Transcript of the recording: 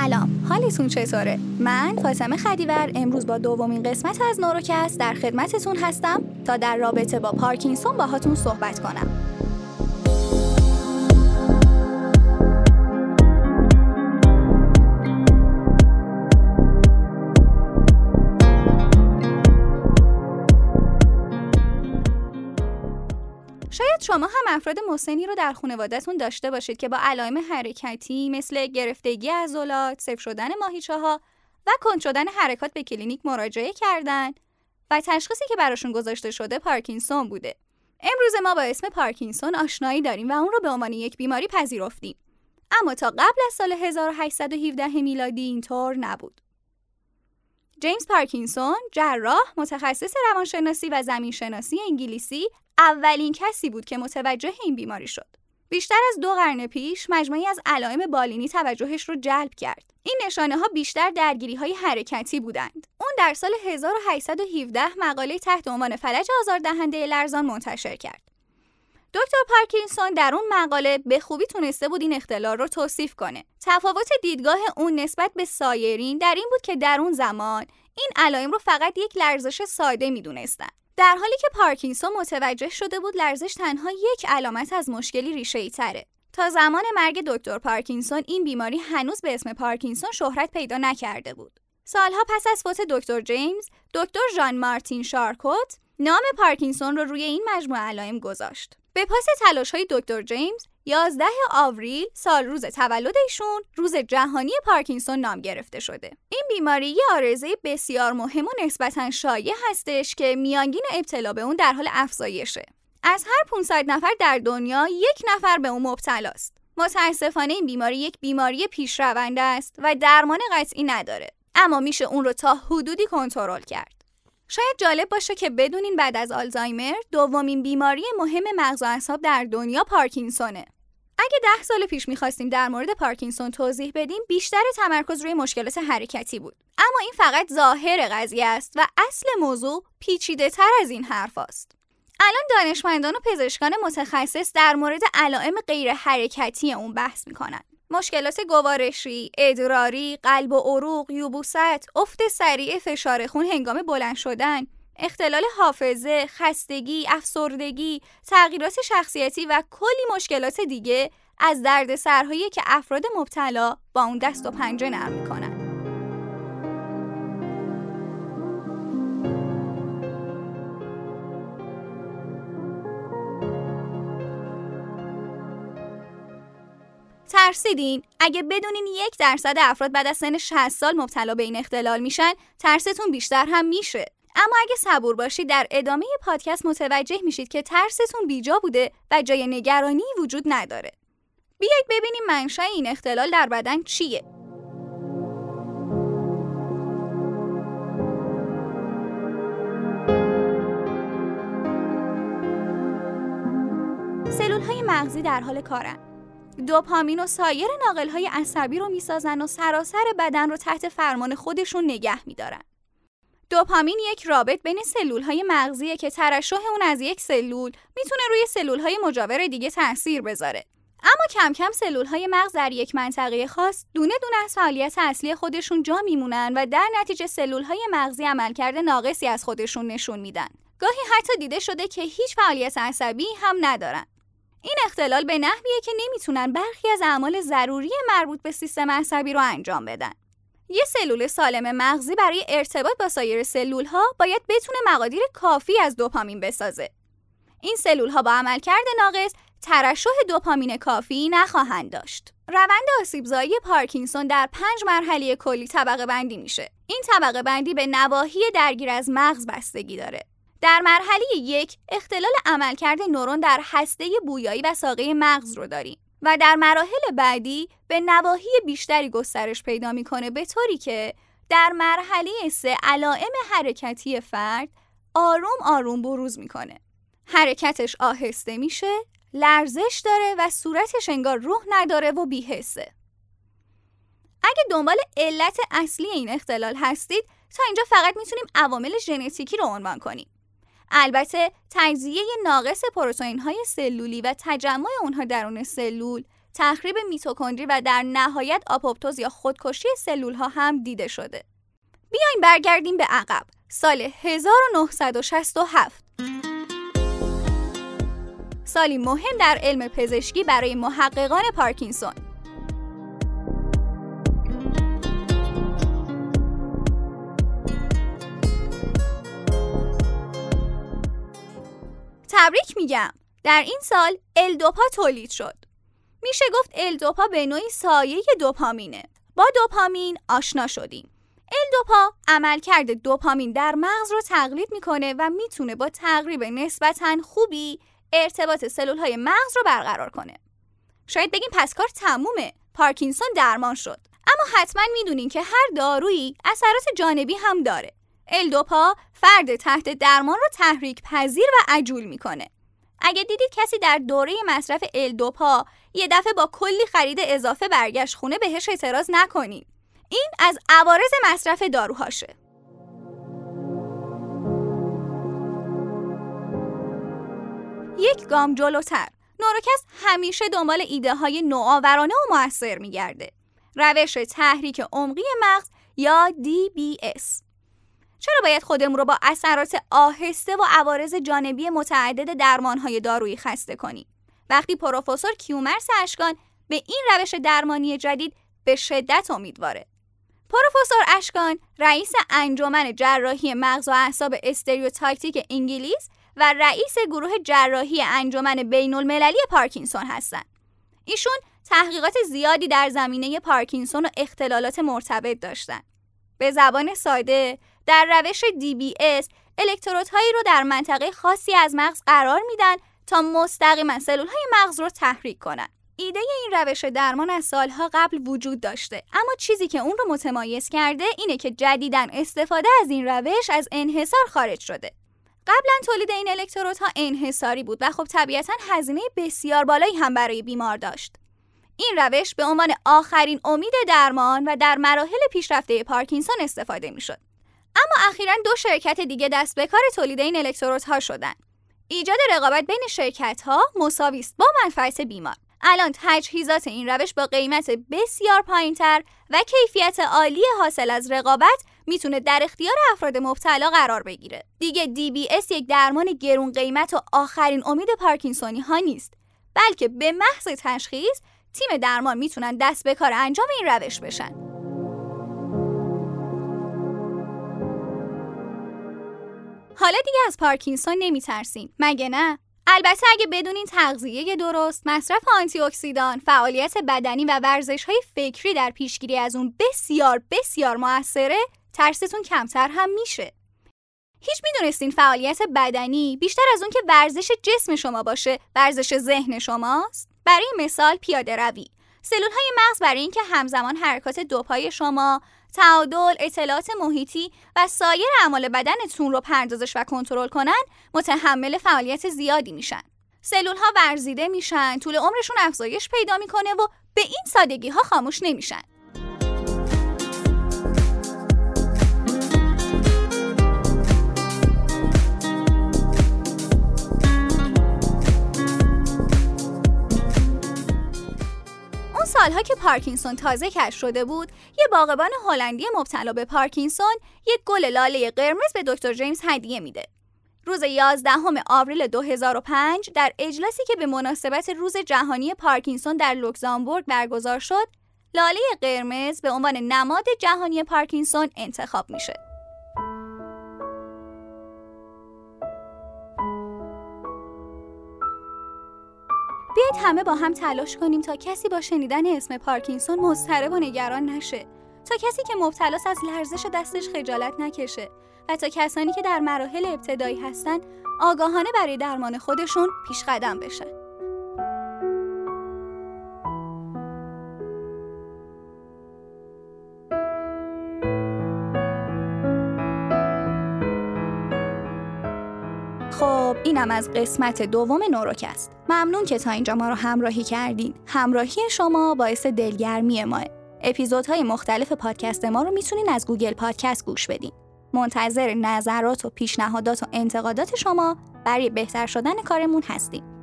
سلام. حالتون چطوره؟ من فاطمه خدیور امروز با دومین قسمت از نوروکست در خدمتتون هستم تا در رابطه با پارکینسون باهاتون صحبت کنم. شما هم افراد مسنی رو در خانوادهتون داشته باشید که با علائم حرکتی مثل گرفتگی عضلات، صفر شدن ماهیچه ها و کند شدن حرکات به کلینیک مراجعه کردن و تشخیصی که براشون گذاشته شده پارکینسون بوده. امروز ما با اسم پارکینسون آشنایی داریم و اون رو به عنوان یک بیماری پذیرفتیم. اما تا قبل از سال 1817 میلادی اینطور نبود. جیمز پارکینسون، جراح، متخصص روانشناسی و زمینشناسی انگلیسی اولین کسی بود که متوجه این بیماری شد. بیشتر از دو قرن پیش مجموعی از علائم بالینی توجهش رو جلب کرد. این نشانه ها بیشتر درگیری های حرکتی بودند. اون در سال 1817 مقاله تحت عنوان فلج آزاردهنده لرزان منتشر کرد. دکتر پارکینسون در اون مقاله به خوبی تونسته بود این اختلال رو توصیف کنه. تفاوت دیدگاه اون نسبت به سایرین در این بود که در اون زمان این علائم رو فقط یک لرزش ساده می‌دونستن. در حالی که پارکینسون متوجه شده بود لرزش تنها یک علامت از مشکلی ریشه ای تره. تا زمان مرگ دکتر پارکینسون این بیماری هنوز به اسم پارکینسون شهرت پیدا نکرده بود. سالها پس از فوت دکتر جیمز، دکتر ژان مارتین شارکوت نام پارکینسون رو روی این مجموعه علائم گذاشت. به پاس تلاش های دکتر جیمز 11 آوریل سال روز تولد ایشون روز جهانی پارکینسون نام گرفته شده. این بیماری یه آرزه بسیار مهم و نسبتا شایع هستش که میانگین ابتلا به اون در حال افزایشه. از هر 500 نفر در دنیا یک نفر به اون مبتلاست. متاسفانه این بیماری یک بیماری پیشرونده است و درمان قطعی نداره. اما میشه اون رو تا حدودی کنترل کرد. شاید جالب باشه که بدونین بعد از آلزایمر دومین بیماری مهم مغز و اعصاب در دنیا پارکینسونه. اگه ده سال پیش می‌خواستیم در مورد پارکینسون توضیح بدیم بیشتر تمرکز روی مشکلات حرکتی بود. اما این فقط ظاهر قضیه است و اصل موضوع پیچیده تر از این حرف است. الان دانشمندان و پزشکان متخصص در مورد علائم غیر حرکتی اون بحث می‌کنن. مشکلات گوارشی، ادراری، قلب و عروق، یوبوست، افت سریع فشار خون هنگام بلند شدن، اختلال حافظه، خستگی، افسردگی، تغییرات شخصیتی و کلی مشکلات دیگه از درد سرهایی که افراد مبتلا با اون دست و پنجه نرم می‌کنن. ترسیدین اگه بدونین یک درصد افراد بعد از سن 60 سال مبتلا به این اختلال میشن ترستون بیشتر هم میشه اما اگه صبور باشید در ادامه پادکست متوجه میشید که ترستون بیجا بوده و جای نگرانی وجود نداره. بیایید ببینیم منشأ این اختلال در بدن چیه. سلول های مغزی در حال کارن. دوپامین و سایر ناقل های عصبی رو می‌سازن و سراسر بدن رو تحت فرمان خودشون نگه میدارن. دوپامین یک رابط بین سلول های مغزیه که ترشح اون از یک سلول می‌تونه روی سلول های مجاور دیگه تاثیر بذاره. اما کم کم سلول های مغز در یک منطقه خاص دونه دونه از فعالیت اصلی خودشون جا میمونن و در نتیجه سلول های مغزی عملکرد ناقصی از خودشون نشون میدن. گاهی حتی دیده شده که هیچ فعالیت عصبی هم ندارن. این اختلال به نحویه که نمی‌تونن برخی از اعمال ضروری مربوط به سیستم عصبی رو انجام بدن. یه سلول سالم مغزی برای ارتباط با سایر سلول ها باید بتونه مقادیر کافی از دوپامین بسازه. این سلول ها با عملکرد ناقص ترشح دوپامین کافی نخواهند داشت. روند آسیبزایی پارکینسون در پنج مرحله کلی طبقه بندی میشه. این طبقه بندی به نواحی درگیر از مغز بستگی داره. در مرحله یک اختلال عملکرد نورون در هسته بویایی و ساقه مغز رو داریم. و در مراحل بعدی به نواحی بیشتری گسترش پیدا می‌کنه به طوری که در مرحله سه علائم حرکتی فرد آروم آروم بروز می‌کنه. حرکتش آهسته میشه، لرزش داره و صورتش انگار روح نداره و بیحسه. اگه دنبال علت اصلی این اختلال هستید تا اینجا فقط می‌تونیم عوامل ژنتیکی رو عنوان کنیم. البته تجزیه ناقص پروتئین های سلولی و تجمع اونها درون سلول تخریب میتوکندری و در نهایت آپوپتوز یا خودکشی سلول ها هم دیده شده. بیاین برگردیم به عقب. سال 1967 سالی مهم در علم پزشکی برای محققان پارکینسون تبریک میگم. در این سال الدوپا تولید شد. میشه گفت الدوپا به نوعی سایه دوپامینه. با دوپامین آشنا شدیم. الدوپا عملکرد دوپامین در مغز رو تقلید می‌کنه و می‌تونه با تقریب نسبتا خوبی ارتباط سلول های مغز رو برقرار کنه. شاید بگیم پس کار تمومه. پارکینسون درمان شد. اما حتما می‌دونین که هر دارویی اثرات جانبی هم داره. الدوپا فرد تحت درمان رو تحریک پذیر و عجول می‌کنه. اگه دیدید کسی در دوره مصرف الدوپا یه دفعه با کلی خرید اضافه برگشت خونه بهش اعتراض نکنید این از عوارض مصرف داروهاشه. یک گام جلوتر نوروکس همیشه دنبال ایده های نوآورانه و موثر میگرده. روش تحریک عمقی مغز یا DBS چرا باید خودمون رو با اثرات آهسته و عوارض جانبی متعدد درمانهای دارویی خسته کنیم وقتی پروفسور کیومرس اشکان به این روش درمانی جدید به شدت امیدواره پروفسور اشکان رئیس انجمن جراحی مغز و اعصاب استریوتاکتیک انگلیس و رئیس گروه جراحی انجمن بین المللی پارکینسون هستند. ایشون تحقیقات زیادی در زمینه پارکینسون و اختلالات مرتبط داشتند. به زبان ساده در روش DBS الکترودهایی رو در منطقه خاصی از مغز قرار میدن تا مستقیما سلول های مغز رو تحریک کنن. ایده این روش درمان از سالها قبل وجود داشته اما چیزی که اون رو متمایز کرده اینه که جدیدا استفاده از این روش از انحصار خارج شده. قبلا تولید این الکترودها انحصاری بود و خب طبیعتا هزینه بسیار بالایی هم برای بیمار داشت. این روش به عنوان آخرین امید درمان و در مراحل پیشرفته پارکینسون استفاده می‌شد. اما اخیرا دو شرکت دیگه دست به کار تولید این الکترودها شدن. ایجاد رقابت بین شرکت ها مساوی است با منفعت بیمار. الان تجهیزات این روش با قیمت بسیار پایینتر و کیفیت عالی حاصل از رقابت می‌تونه در اختیار افراد مبتلا قرار بگیره. دیگه DBS یک درمان گرون قیمت و آخرین امید پارکینسونی ها نیست، بلکه به محض تشخیص تیم درمان می‌تونن دست به کار انجام این روش بشن. حالا دیگه از پارکینسون نمیترسیم مگه نه البته اگه بدونین تغذیه درست، مصرف آنتی اکسیدان، فعالیت بدنی و ورزش های فکری در پیشگیری از اون بسیار بسیار موثره، ترستون کمتر هم میشه. هیچ می‌دونستین فعالیت بدنی بیشتر از اون که ورزش جسم شما باشه، ورزش ذهن شماست؟ برای مثال پیاده روی. سلول های مغز برای اینکه همزمان حرکات دوپای شما، تعادل، اطلاعات محیطی و سایر اعمال بدنتون رو پردازش و کنترل کنن متحمل فعالیت زیادی میشن. سلول ها ورزیده میشن، طول عمرشون افزایش پیدا می‌کنه و به این سادگی ها خاموش نمیشن. سالها که پارکینسون تازه کشف شده بود یه باغبان هلندی مبتلا به پارکینسون یک گل لاله قرمز به دکتر جیمز هدیه میده. روز 11 آوریل 2005 در اجلاسی که به مناسبت روز جهانی پارکینسون در لوکزامبورگ برگزار شد لاله قرمز به عنوان نماد جهانی پارکینسون انتخاب میشه بیایید همه با هم تلاش کنیم تا کسی با شنیدن اسم پارکینسون مضطرب و نگران نشه. تا کسی که مبتلاست از لرزش دستش خجالت نکشه. و تا کسانی که در مراحل ابتدایی هستن آگاهانه برای درمان خودشون پیش قدم بشن. خب اینم از قسمت دوم نوروکست ممنون که تا اینجا ما رو همراهی کردین. همراهی شما باعث دلگرمی ماه اپیزودهای مختلف پادکست ما رو می‌تونین از گوگل پادکست گوش بدین. منتظر نظرات و پیشنهادات و انتقادات شما برای بهتر شدن کارمون هستیم.